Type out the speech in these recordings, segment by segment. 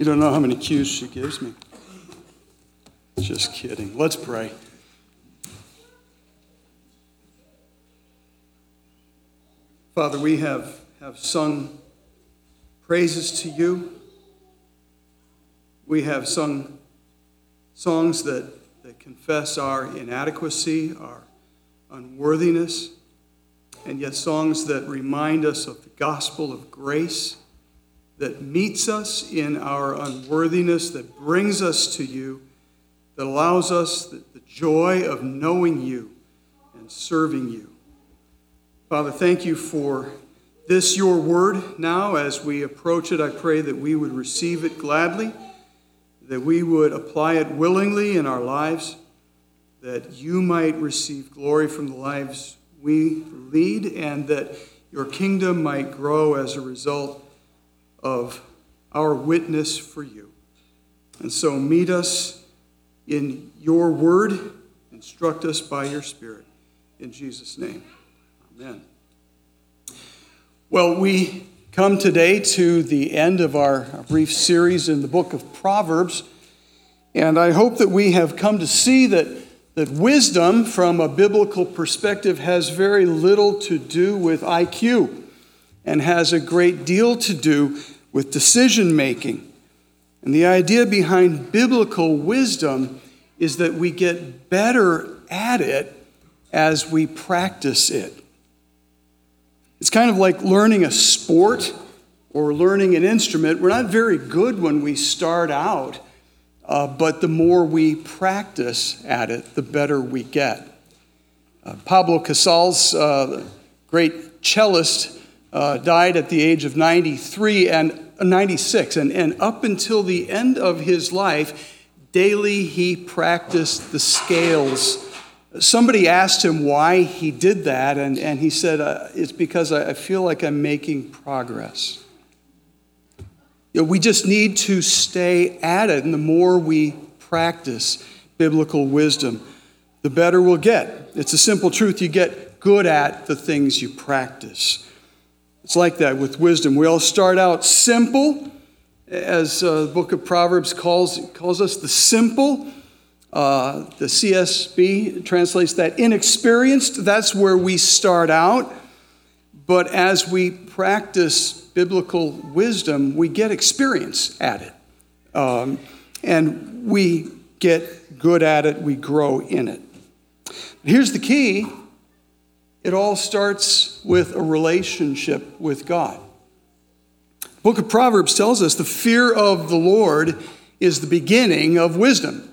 You don't know how many cues she gives me. Just kidding. Let's pray. Father, we have, have sung praises to you. We have sung songs that, that confess our inadequacy, our unworthiness, and yet songs that remind us of the gospel of grace that meets us in our unworthiness, that brings us to you, that allows us the, joy of knowing you and serving you. Father, thank you for this, your word. Now, as we approach it, I pray that we would receive it gladly, that we would apply it willingly in our lives, that you might receive glory from the lives we lead, and that your kingdom might grow as a result of our witness for you. And so meet us in your word, instruct us by your Spirit. In Jesus' name, amen. Well, we come today to the end of our brief series in the book of Proverbs, and I hope that we have come to see that, that wisdom from a biblical perspective has very little to do with IQ and has a great deal to do with decision making. And the idea behind biblical wisdom is that we get better at it as we practice it. It's kind of like learning a sport or learning an instrument. We're not very good when we start out, uh, but the more we practice at it, the better we get. Uh, Pablo Casals, uh, great cellist, uh, died at the age of 93 and uh, 96, and, and up until the end of his life, daily he practiced the scales. Somebody asked him why he did that, and, and he said, uh, It's because I, feel like I'm making progress. You know, we just need to stay at it, and the more we practice biblical wisdom, the better we'll get. It's a simple truth. You get good at the things you practice. It's like that with wisdom. We all start out simple, as uh, the book of Proverbs calls, calls us the simple. Uh, the CSB translates that inexperienced. That's where we start out. But as we practice biblical wisdom, we get experience at it. Um, and we get good at it, we grow in it. Here's the key it all starts with a relationship with God. The book of Proverbs tells us the fear of the Lord is the beginning of wisdom,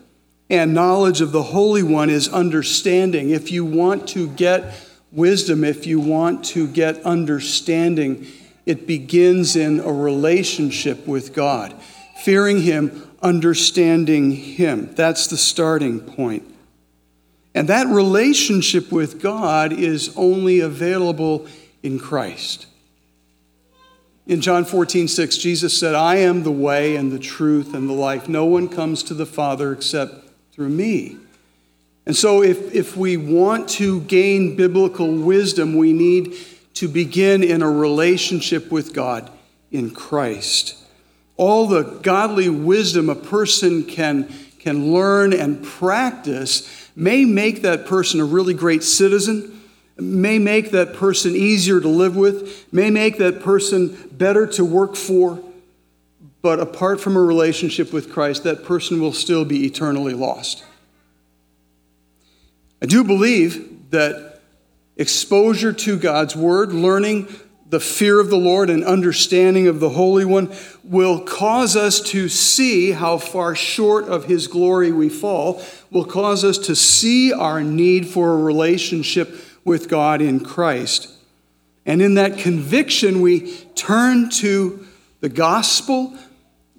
and knowledge of the Holy One is understanding. If you want to get wisdom, if you want to get understanding, it begins in a relationship with God. Fearing Him, understanding Him. That's the starting point. And that relationship with God is only available in Christ. In John 14, 6, Jesus said, I am the way and the truth and the life. No one comes to the Father except through me. And so, if, if we want to gain biblical wisdom, we need to begin in a relationship with God in Christ. All the godly wisdom a person can, can learn and practice may make that person a really great citizen, may make that person easier to live with, may make that person better to work for. But apart from a relationship with Christ, that person will still be eternally lost. I do believe that exposure to God's Word, learning the fear of the Lord and understanding of the Holy One will cause us to see how far short of His glory we fall, will cause us to see our need for a relationship with God in Christ. And in that conviction, we turn to the gospel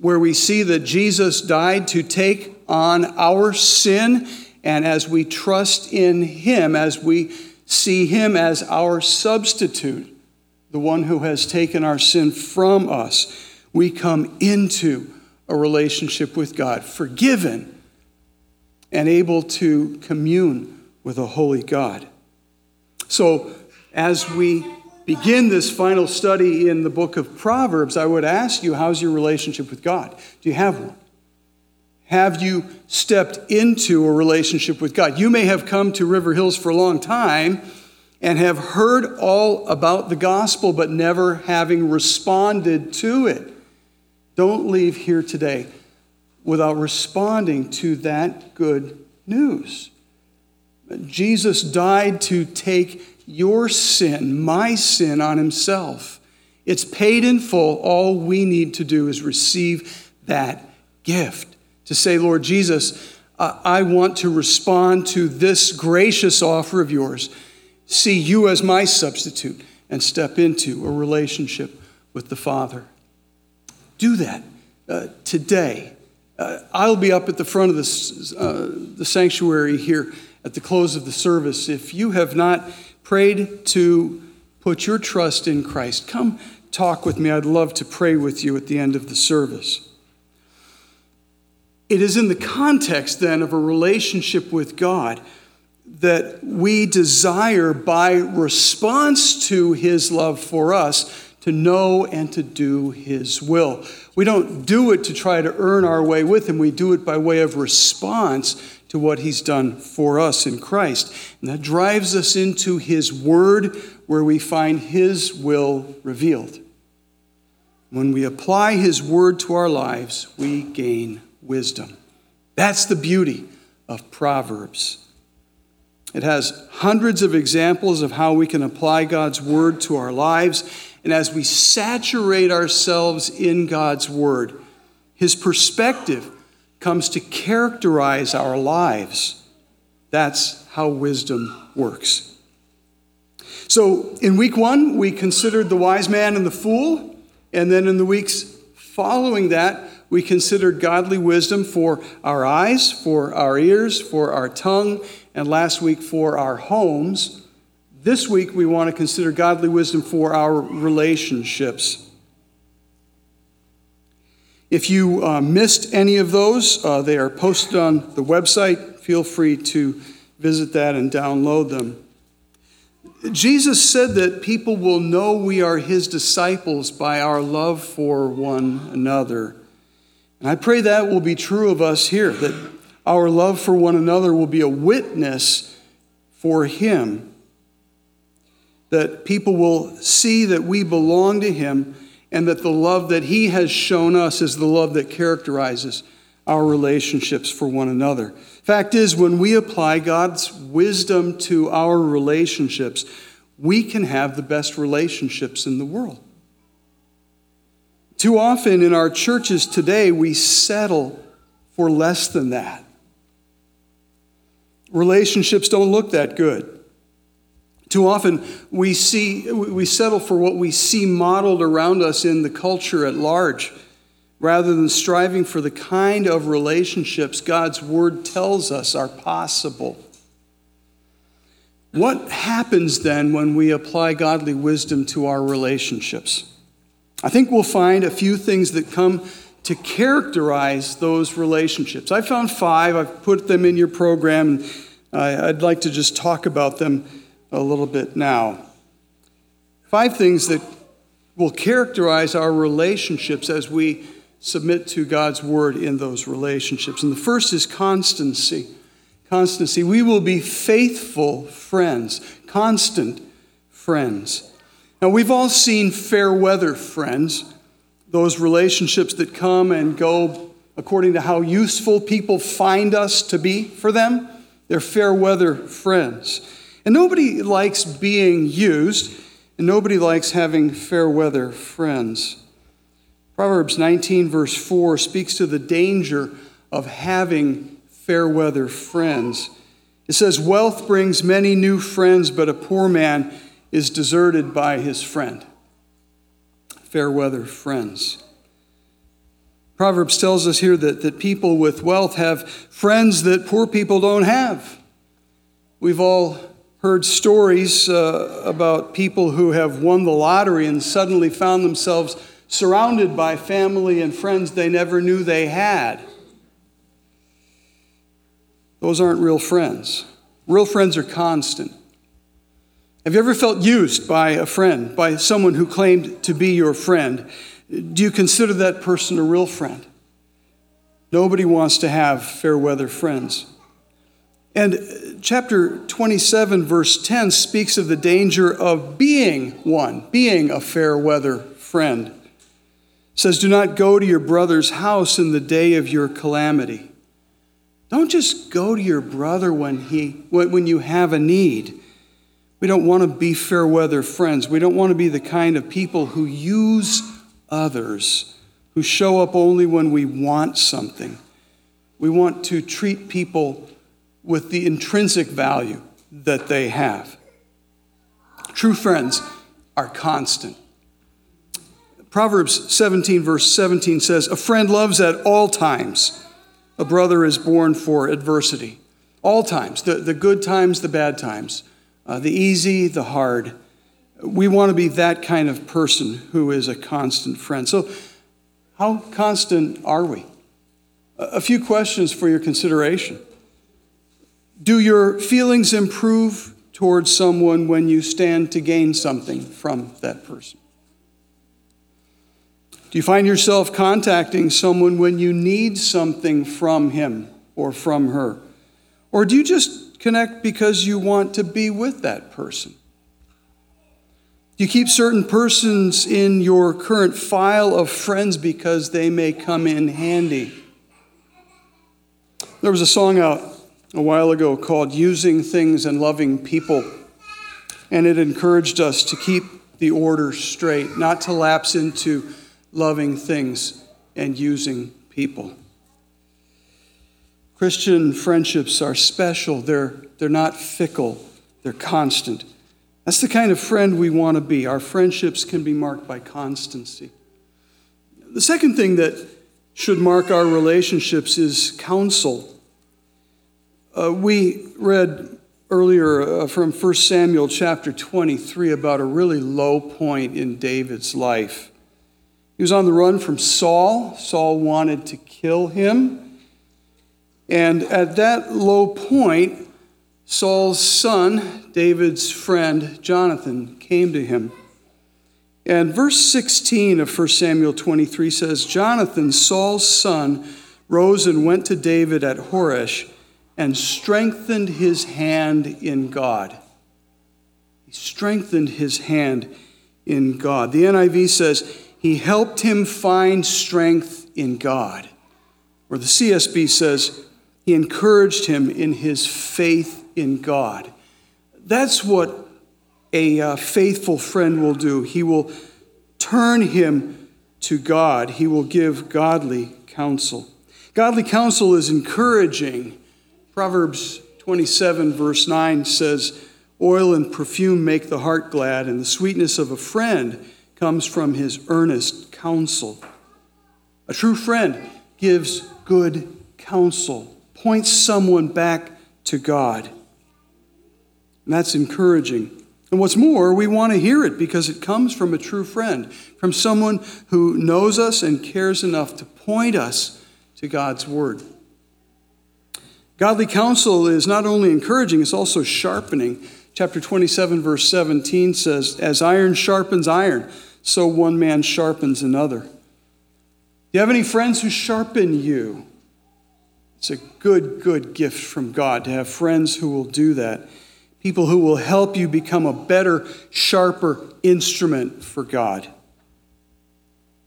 where we see that Jesus died to take on our sin. And as we trust in Him, as we see Him as our substitute, the one who has taken our sin from us, we come into a relationship with God, forgiven and able to commune with a holy God. So, as we begin this final study in the book of Proverbs, I would ask you, how's your relationship with God? Do you have one? Have you stepped into a relationship with God? You may have come to River Hills for a long time and have heard all about the gospel, but never having responded to it. Don't leave here today without responding to that good news. Jesus died to take your sin, my sin, on himself. It's paid in full. All we need to do is receive that gift. To say, Lord Jesus, I want to respond to this gracious offer of yours see you as my substitute and step into a relationship with the Father. Do that uh, today. Uh, I'll be up at the front of uh, the sanctuary here at the close of the service. If you have not prayed to put your trust in Christ, come talk with me. I'd love to pray with you at the end of the service. It is in the context then of a relationship with God that we desire by response to his love for us to know and to do his will. We don't do it to try to earn our way with him, we do it by way of response to what he's done for us in Christ. And that drives us into his word where we find his will revealed. When we apply his word to our lives, we gain wisdom. That's the beauty of Proverbs. It has hundreds of examples of how we can apply God's word to our lives. And as we saturate ourselves in God's word, his perspective comes to characterize our lives. That's how wisdom works. So, in week one, we considered the wise man and the fool. And then in the weeks following that, we considered godly wisdom for our eyes, for our ears, for our tongue, and last week for our homes. This week, we want to consider godly wisdom for our relationships. If you uh, missed any of those, uh, they are posted on the website. Feel free to visit that and download them. Jesus said that people will know we are his disciples by our love for one another. And I pray that will be true of us here, that our love for one another will be a witness for Him. That people will see that we belong to Him and that the love that He has shown us is the love that characterizes our relationships for one another. Fact is, when we apply God's wisdom to our relationships, we can have the best relationships in the world. Too often in our churches today, we settle for less than that relationships don't look that good. Too often we see we settle for what we see modeled around us in the culture at large rather than striving for the kind of relationships God's word tells us are possible. What happens then when we apply godly wisdom to our relationships? I think we'll find a few things that come to characterize those relationships. I found five, I've put them in your program. and I'd like to just talk about them a little bit now. Five things that will characterize our relationships as we submit to God's word in those relationships. And the first is constancy. Constancy. We will be faithful friends, constant friends. Now, we've all seen fair weather friends those relationships that come and go according to how useful people find us to be for them. They're fair weather friends. And nobody likes being used, and nobody likes having fair weather friends. Proverbs 19, verse 4, speaks to the danger of having fair weather friends. It says, Wealth brings many new friends, but a poor man is deserted by his friend fair weather friends. Proverbs tells us here that, that people with wealth have friends that poor people don't have. We've all heard stories uh, about people who have won the lottery and suddenly found themselves surrounded by family and friends they never knew they had. Those aren't real friends. Real friends are constant. Have you ever felt used by a friend, by someone who claimed to be your friend? Do you consider that person a real friend? Nobody wants to have fair weather friends. And chapter 27, verse 10, speaks of the danger of being one, being a fair weather friend. It says, Do not go to your brother's house in the day of your calamity. Don't just go to your brother when, he, when you have a need. We don't want to be fair weather friends. We don't want to be the kind of people who use others, who show up only when we want something. We want to treat people with the intrinsic value that they have. True friends are constant. Proverbs 17, verse 17 says, A friend loves at all times. A brother is born for adversity. All times, the, the good times, the bad times, uh, the easy, the hard. We want to be that kind of person who is a constant friend. So, how constant are we? A few questions for your consideration. Do your feelings improve towards someone when you stand to gain something from that person? Do you find yourself contacting someone when you need something from him or from her? Or do you just connect because you want to be with that person? You keep certain persons in your current file of friends because they may come in handy? There was a song out a while ago called Using Things and Loving People. And it encouraged us to keep the order straight, not to lapse into loving things and using people. Christian friendships are special, they're, they're not fickle, they're constant. That's the kind of friend we want to be. Our friendships can be marked by constancy. The second thing that should mark our relationships is counsel. Uh, we read earlier uh, from 1 Samuel chapter 23 about a really low point in David's life. He was on the run from Saul. Saul wanted to kill him. And at that low point, Saul's son, David's friend Jonathan, came to him. And verse 16 of 1 Samuel 23 says Jonathan, Saul's son, rose and went to David at Horesh and strengthened his hand in God. He strengthened his hand in God. The NIV says, He helped him find strength in God. Or the CSB says, He encouraged him in his faith in God. That's what a uh, faithful friend will do. He will turn him to God, he will give godly counsel. Godly counsel is encouraging Proverbs 27, verse 9 says, Oil and perfume make the heart glad, and the sweetness of a friend comes from his earnest counsel. A true friend gives good counsel, points someone back to God. And that's encouraging. And what's more, we want to hear it because it comes from a true friend, from someone who knows us and cares enough to point us to God's Word. Godly counsel is not only encouraging, it's also sharpening. Chapter 27, verse 17 says, As iron sharpens iron, so one man sharpens another. Do you have any friends who sharpen you? It's a good, good gift from God to have friends who will do that. People who will help you become a better, sharper instrument for God.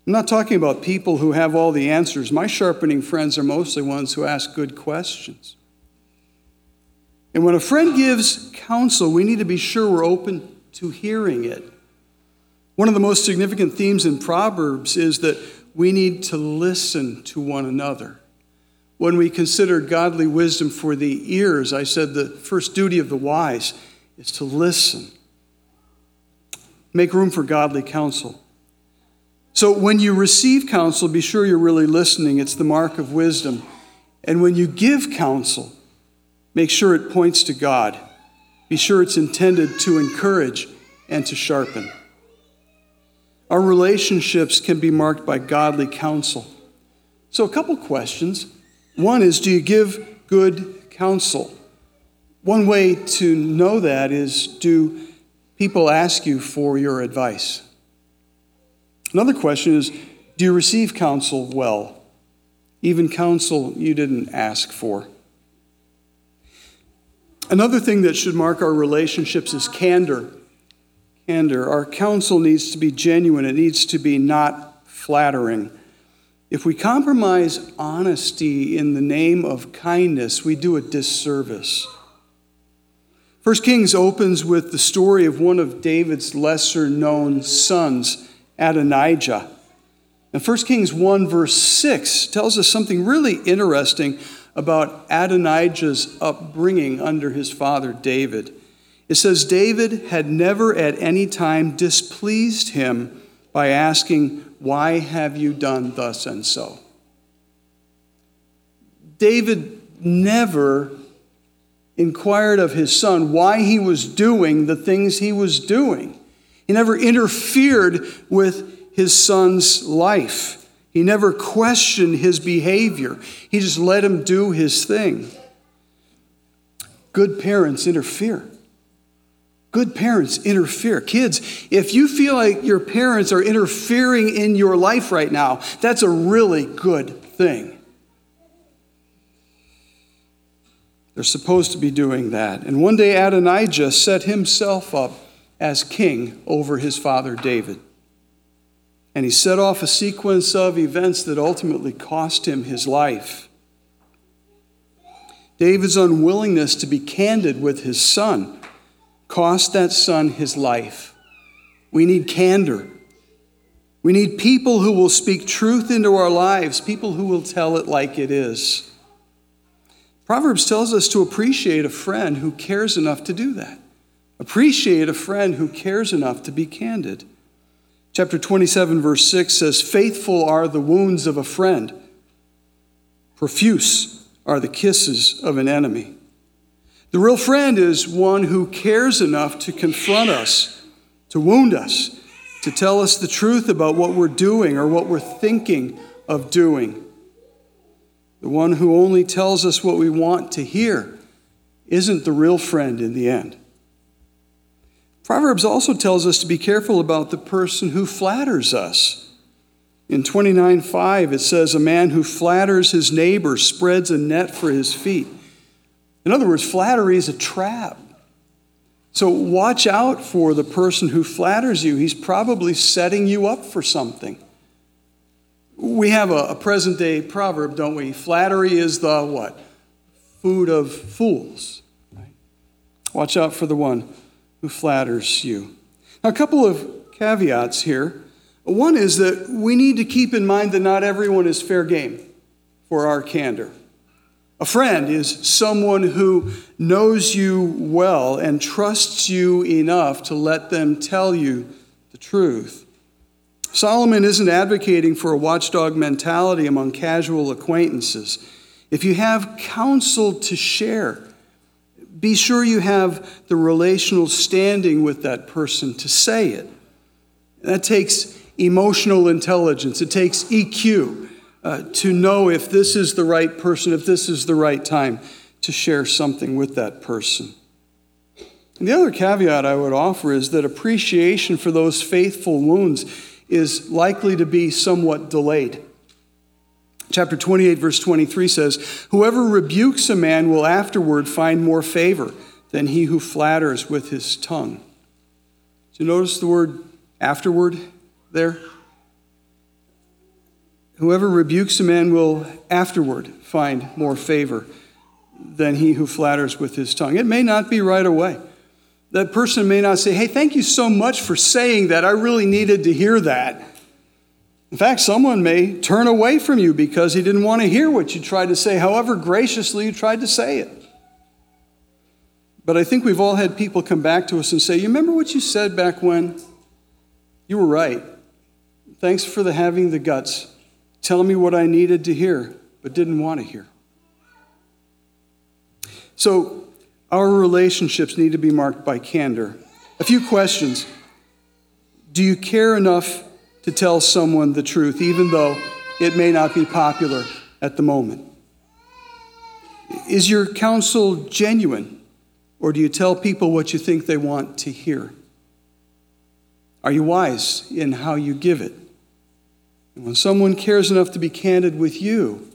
I'm not talking about people who have all the answers. My sharpening friends are mostly ones who ask good questions. And when a friend gives counsel, we need to be sure we're open to hearing it. One of the most significant themes in Proverbs is that we need to listen to one another. When we consider godly wisdom for the ears, I said the first duty of the wise is to listen. Make room for godly counsel. So when you receive counsel, be sure you're really listening. It's the mark of wisdom. And when you give counsel, Make sure it points to God. Be sure it's intended to encourage and to sharpen. Our relationships can be marked by godly counsel. So, a couple questions. One is Do you give good counsel? One way to know that is do people ask you for your advice? Another question is Do you receive counsel well? Even counsel you didn't ask for. Another thing that should mark our relationships is candor. Candor. Our counsel needs to be genuine, it needs to be not flattering. If we compromise honesty in the name of kindness, we do a disservice. First Kings opens with the story of one of David's lesser known sons, Adonijah. And 1 Kings 1, verse 6, tells us something really interesting about Adonijah's upbringing under his father David. It says, David had never at any time displeased him by asking, why have you done thus and so? David never inquired of his son why he was doing the things he was doing. He never interfered with his son's life. He never questioned his behavior. He just let him do his thing. Good parents interfere. Good parents interfere. Kids, if you feel like your parents are interfering in your life right now, that's a really good thing. They're supposed to be doing that. And one day Adonijah set himself up as king over his father David. And he set off a sequence of events that ultimately cost him his life. David's unwillingness to be candid with his son cost that son his life. We need candor. We need people who will speak truth into our lives, people who will tell it like it is. Proverbs tells us to appreciate a friend who cares enough to do that. Appreciate a friend who cares enough to be candid. Chapter 27, verse 6 says, Faithful are the wounds of a friend, profuse are the kisses of an enemy. The real friend is one who cares enough to confront us, to wound us, to tell us the truth about what we're doing or what we're thinking of doing. The one who only tells us what we want to hear isn't the real friend in the end. Proverbs also tells us to be careful about the person who flatters us. In 29:5 it says a man who flatters his neighbor spreads a net for his feet. In other words, flattery is a trap. So watch out for the person who flatters you. He's probably setting you up for something. We have a, a present day proverb, don't we? Flattery is the what? Food of fools. Right? Watch out for the one who flatters you. Now, a couple of caveats here. One is that we need to keep in mind that not everyone is fair game for our candor. A friend is someone who knows you well and trusts you enough to let them tell you the truth. Solomon isn't advocating for a watchdog mentality among casual acquaintances. If you have counsel to share, be sure you have the relational standing with that person to say it. That takes emotional intelligence, it takes EQ uh, to know if this is the right person, if this is the right time to share something with that person. And the other caveat I would offer is that appreciation for those faithful wounds is likely to be somewhat delayed. Chapter 28, verse 23 says, Whoever rebukes a man will afterward find more favor than he who flatters with his tongue. Do you notice the word afterward there? Whoever rebukes a man will afterward find more favor than he who flatters with his tongue. It may not be right away. That person may not say, Hey, thank you so much for saying that. I really needed to hear that. In fact, someone may turn away from you because he didn't want to hear what you tried to say, however graciously you tried to say it. But I think we've all had people come back to us and say, You remember what you said back when? You were right. Thanks for the having the guts telling me what I needed to hear, but didn't want to hear. So, our relationships need to be marked by candor. A few questions. Do you care enough to tell someone the truth, even though it may not be popular at the moment? Is your counsel genuine, or do you tell people what you think they want to hear? Are you wise in how you give it? And when someone cares enough to be candid with you,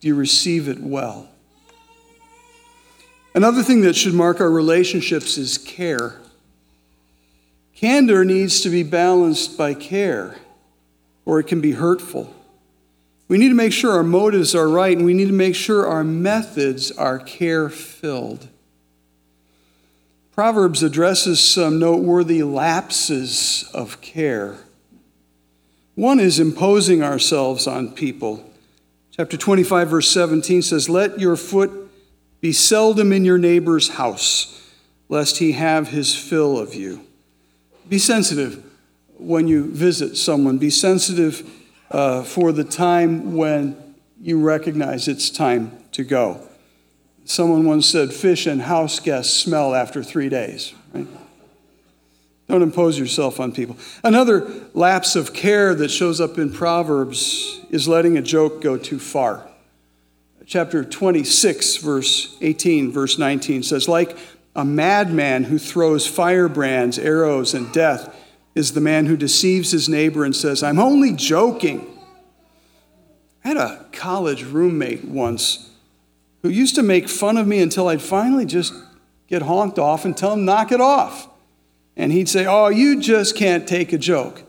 do you receive it well? Another thing that should mark our relationships is care. Candor needs to be balanced by care, or it can be hurtful. We need to make sure our motives are right, and we need to make sure our methods are care filled. Proverbs addresses some noteworthy lapses of care. One is imposing ourselves on people. Chapter 25, verse 17 says, Let your foot be seldom in your neighbor's house, lest he have his fill of you. Be sensitive when you visit someone. Be sensitive uh, for the time when you recognize it's time to go. Someone once said, Fish and house guests smell after three days, right? Don't impose yourself on people. Another lapse of care that shows up in Proverbs is letting a joke go too far. Chapter 26, verse 18, verse 19 says, Like a madman who throws firebrands, arrows, and death is the man who deceives his neighbor and says, I'm only joking. I had a college roommate once who used to make fun of me until I'd finally just get honked off and tell him, knock it off. And he'd say, Oh, you just can't take a joke.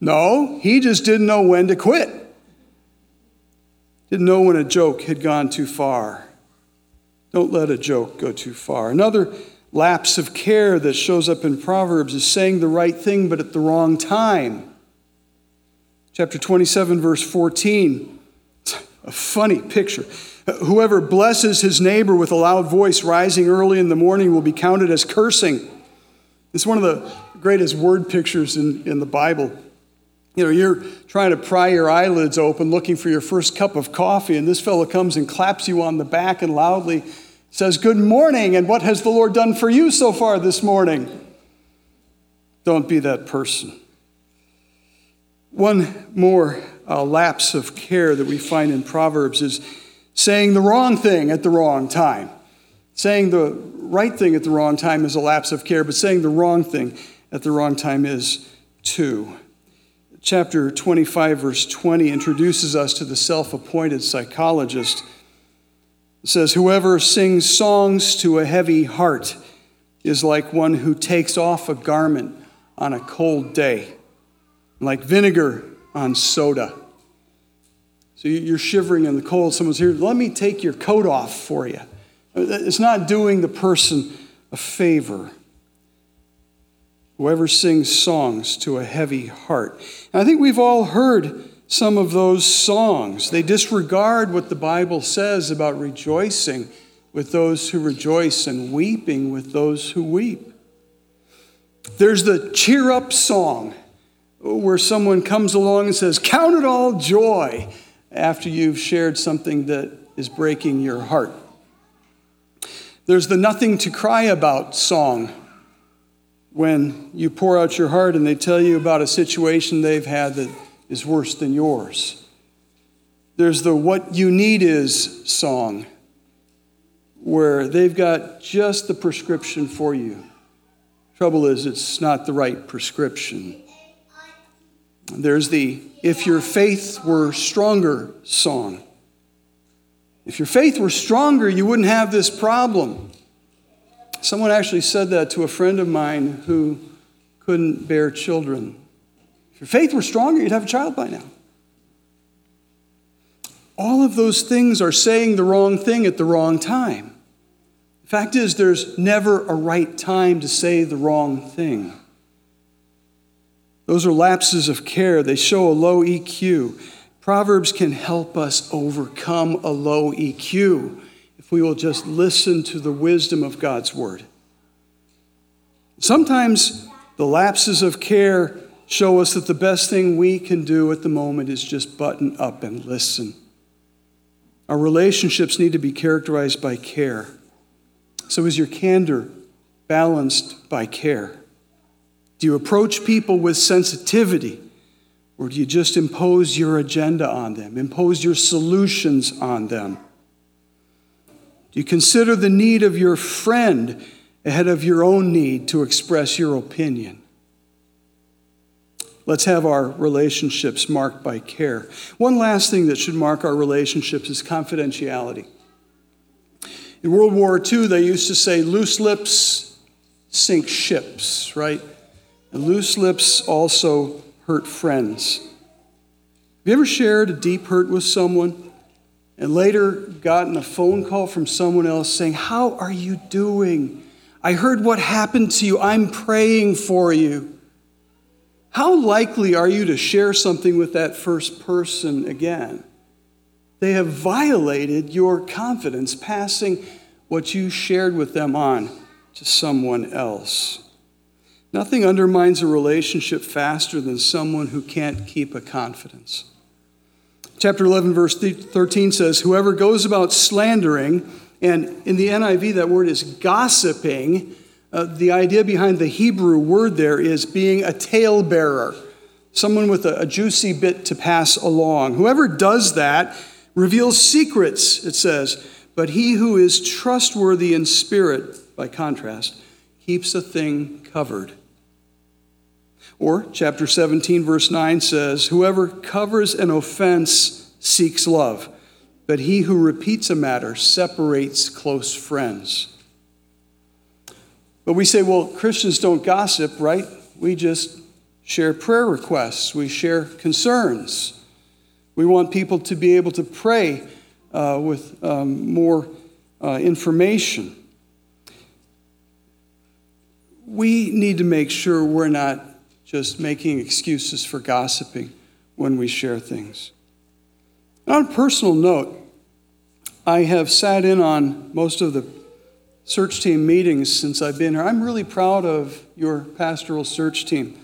No, he just didn't know when to quit. Didn't know when a joke had gone too far. Don't let a joke go too far. Another lapse of care that shows up in Proverbs is saying the right thing but at the wrong time. Chapter 27, verse 14. A funny picture. Whoever blesses his neighbor with a loud voice rising early in the morning will be counted as cursing. It's one of the greatest word pictures in, in the Bible. You know, you're trying to pry your eyelids open looking for your first cup of coffee, and this fellow comes and claps you on the back and loudly says, Good morning, and what has the Lord done for you so far this morning? Don't be that person. One more uh, lapse of care that we find in Proverbs is saying the wrong thing at the wrong time. Saying the right thing at the wrong time is a lapse of care, but saying the wrong thing at the wrong time is too chapter 25, verse 20, introduces us to the self appointed psychologist. It says, Whoever sings songs to a heavy heart is like one who takes off a garment on a cold day, like vinegar on soda. So you're shivering in the cold. Someone's here, let me take your coat off for you. It's not doing the person a favor. Whoever sings songs to a heavy heart. And I think we've all heard some of those songs. They disregard what the Bible says about rejoicing with those who rejoice and weeping with those who weep. There's the cheer up song where someone comes along and says, Count it all joy after you've shared something that is breaking your heart. There's the nothing to cry about song when you pour out your heart and they tell you about a situation they've had that is worse than yours. There's the What You Need Is song, where they've got just the prescription for you. Trouble is, it's not the right prescription. There's the If Your Faith Were Stronger song. If your faith were stronger, you wouldn't have this problem. Someone actually said that to a friend of mine who couldn't bear children. If your faith were stronger, you'd have a child by now. All of those things are saying the wrong thing at the wrong time. The fact is, there's never a right time to say the wrong thing. Those are lapses of care. They show a low EQ. Proverbs can help us overcome a low EQ if we will just listen to the wisdom of God's word. Sometimes the lapses of care show us that the best thing we can do at the moment is just button up and listen. Our relationships need to be characterized by care. So, is your candor balanced by care? Do you approach people with sensitivity? Or do you just impose your agenda on them, impose your solutions on them? Do you consider the need of your friend ahead of your own need to express your opinion? let's have our relationships marked by care. One last thing that should mark our relationships is confidentiality. In World War II, they used to say loose lips sink ships, right? And loose lips also hurt friends. Have you ever shared a deep hurt with someone and later gotten a phone call from someone else saying, How are you doing? I heard what happened to you. I'm praying for you. How likely are you to share something with that first person again? They have violated your confidence, passing what you shared with them on to someone else. Nothing undermines a relationship faster than someone who can't keep a confidence. Chapter 11, verse 13 says, Whoever goes about slandering, and in the NIV, that word is gossiping. Uh, the idea behind the Hebrew word there is being a talebearer, someone with a, a juicy bit to pass along. Whoever does that reveals secrets, it says, but he who is trustworthy in spirit, by contrast, keeps a thing covered. Or, chapter 17, verse 9 says, Whoever covers an offense seeks love, but he who repeats a matter separates close friends. But we say, well, Christians don't gossip, right? We just share prayer requests, we share concerns. We want people to be able to pray uh, with um, more uh, information. We need to make sure we're not just making excuses for gossiping when we share things. on a personal note, I have sat in on most of the search team meetings since I've been here. I'm really proud of your pastoral search team.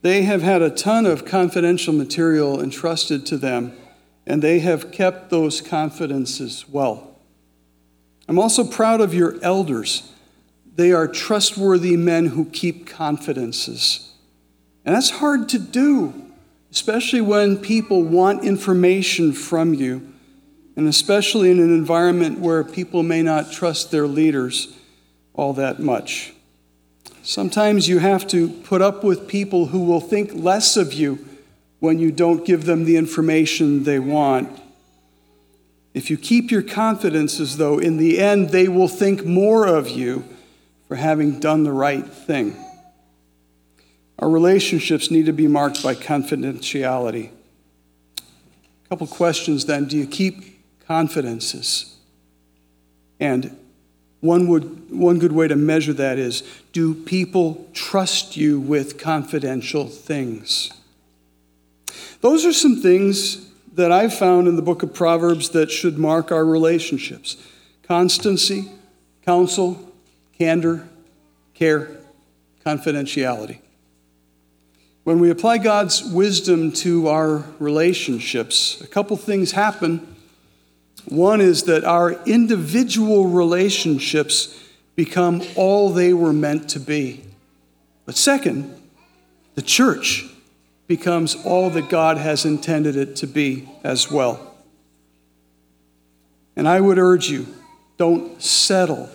They have had a ton of confidential material entrusted to them, and they have kept those confidences well. I'm also proud of your elders. They are trustworthy men who keep confidences. And that's hard to do, especially when people want information from you, and especially in an environment where people may not trust their leaders all that much. Sometimes you have to put up with people who will think less of you when you don't give them the information they want. If you keep your confidences, though, in the end, they will think more of you for having done the right thing. Our relationships need to be marked by confidentiality. A couple questions then. Do you keep confidences? And one, would, one good way to measure that is do people trust you with confidential things? Those are some things that I've found in the book of Proverbs that should mark our relationships constancy, counsel, candor, care, confidentiality. When we apply God's wisdom to our relationships, a couple things happen. One is that our individual relationships become all they were meant to be. But second, the church becomes all that God has intended it to be as well. And I would urge you don't settle.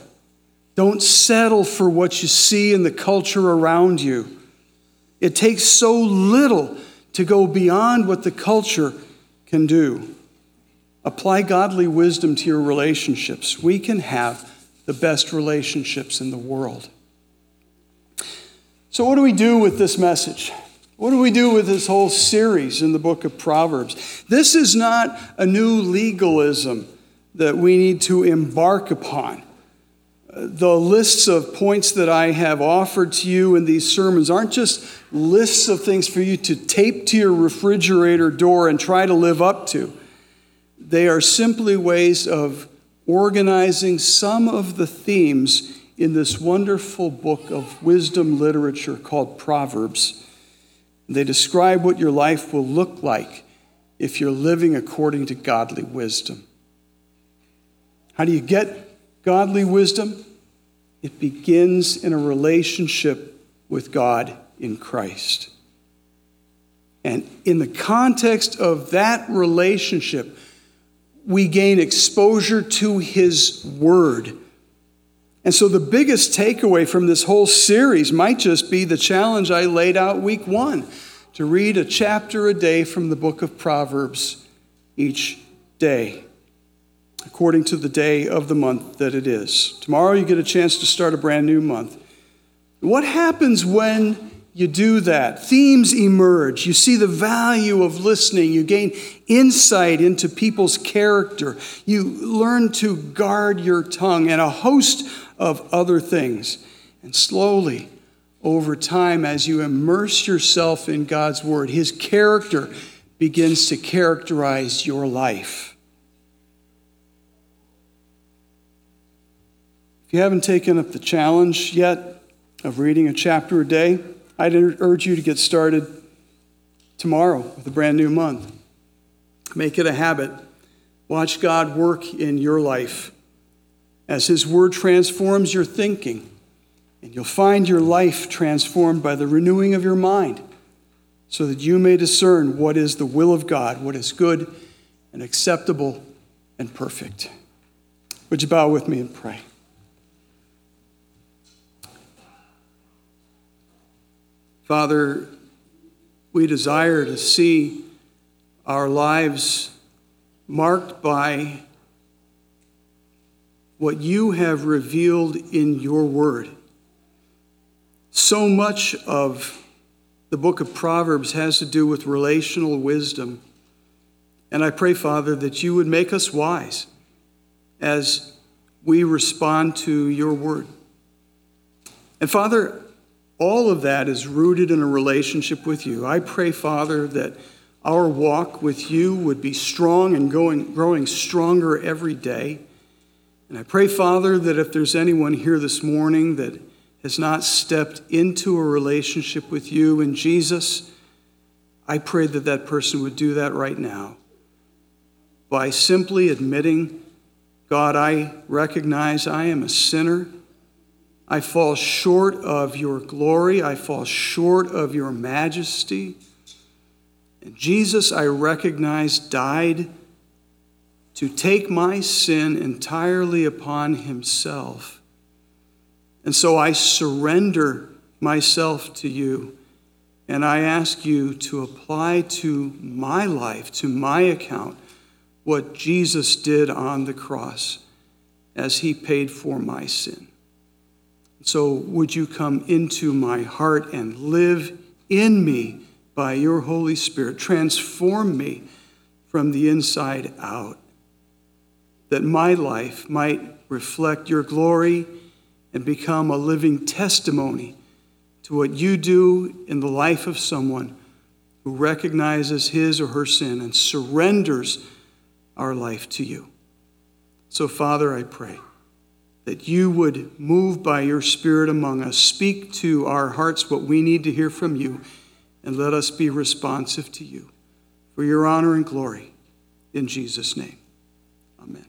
Don't settle for what you see in the culture around you. It takes so little to go beyond what the culture can do. Apply godly wisdom to your relationships. We can have the best relationships in the world. So, what do we do with this message? What do we do with this whole series in the book of Proverbs? This is not a new legalism that we need to embark upon the lists of points that I have offered to you in these sermons aren't just lists of things for you to tape to your refrigerator door and try to live up to. They are simply ways of organizing some of the themes in this wonderful book of wisdom literature called Proverbs. They describe what your life will look like if you're living according to godly wisdom. How do you get godly wisdom? It begins in a relationship with God in Christ. And in the context of that relationship, we gain exposure to His Word. And so, the biggest takeaway from this whole series might just be the challenge I laid out week one to read a chapter a day from the book of Proverbs each day, according to the day of the month that it is. Tomorrow, you get a chance to start a brand new month. What happens when you do that? Themes emerge. You see the value of listening. You gain insight into people's character. You learn to guard your tongue and a host of other things. And slowly, over time, as you immerse yourself in God's Word, His character begins to characterize your life. If you haven't taken up the challenge yet of reading a chapter a day, I'd urge you to get started tomorrow with a brand new month. Make it a habit. Watch God work in your life as His Word transforms your thinking, and you'll find your life transformed by the renewing of your mind so that you may discern what is the will of God, what is good and acceptable and perfect. Would you bow with me and pray? Father, we desire to see our lives marked by what you have revealed in your word. So much of the book of Proverbs has to do with relational wisdom. And I pray, Father, that you would make us wise as we respond to your word. And Father, all of that is rooted in a relationship with you. I pray, Father, that our walk with you would be strong and going, growing stronger every day. And I pray, Father, that if there's anyone here this morning that has not stepped into a relationship with you and Jesus, I pray that that person would do that right now by simply admitting, God, I recognize I am a sinner. I fall short of your glory. I fall short of your majesty. And Jesus, I recognize, died to take my sin entirely upon himself. And so I surrender myself to you. And I ask you to apply to my life, to my account, what Jesus did on the cross as he paid for my sin. So, would you come into my heart and live in me by your Holy Spirit? Transform me from the inside out, that my life might reflect your glory and become a living testimony to what you do in the life of someone who recognizes his or her sin and surrenders our life to you. So, Father, I pray that you would move by your Spirit among us, speak to our hearts what we need to hear from you, and let us be responsive to you. For your honor and glory, in Jesus' name. Amen.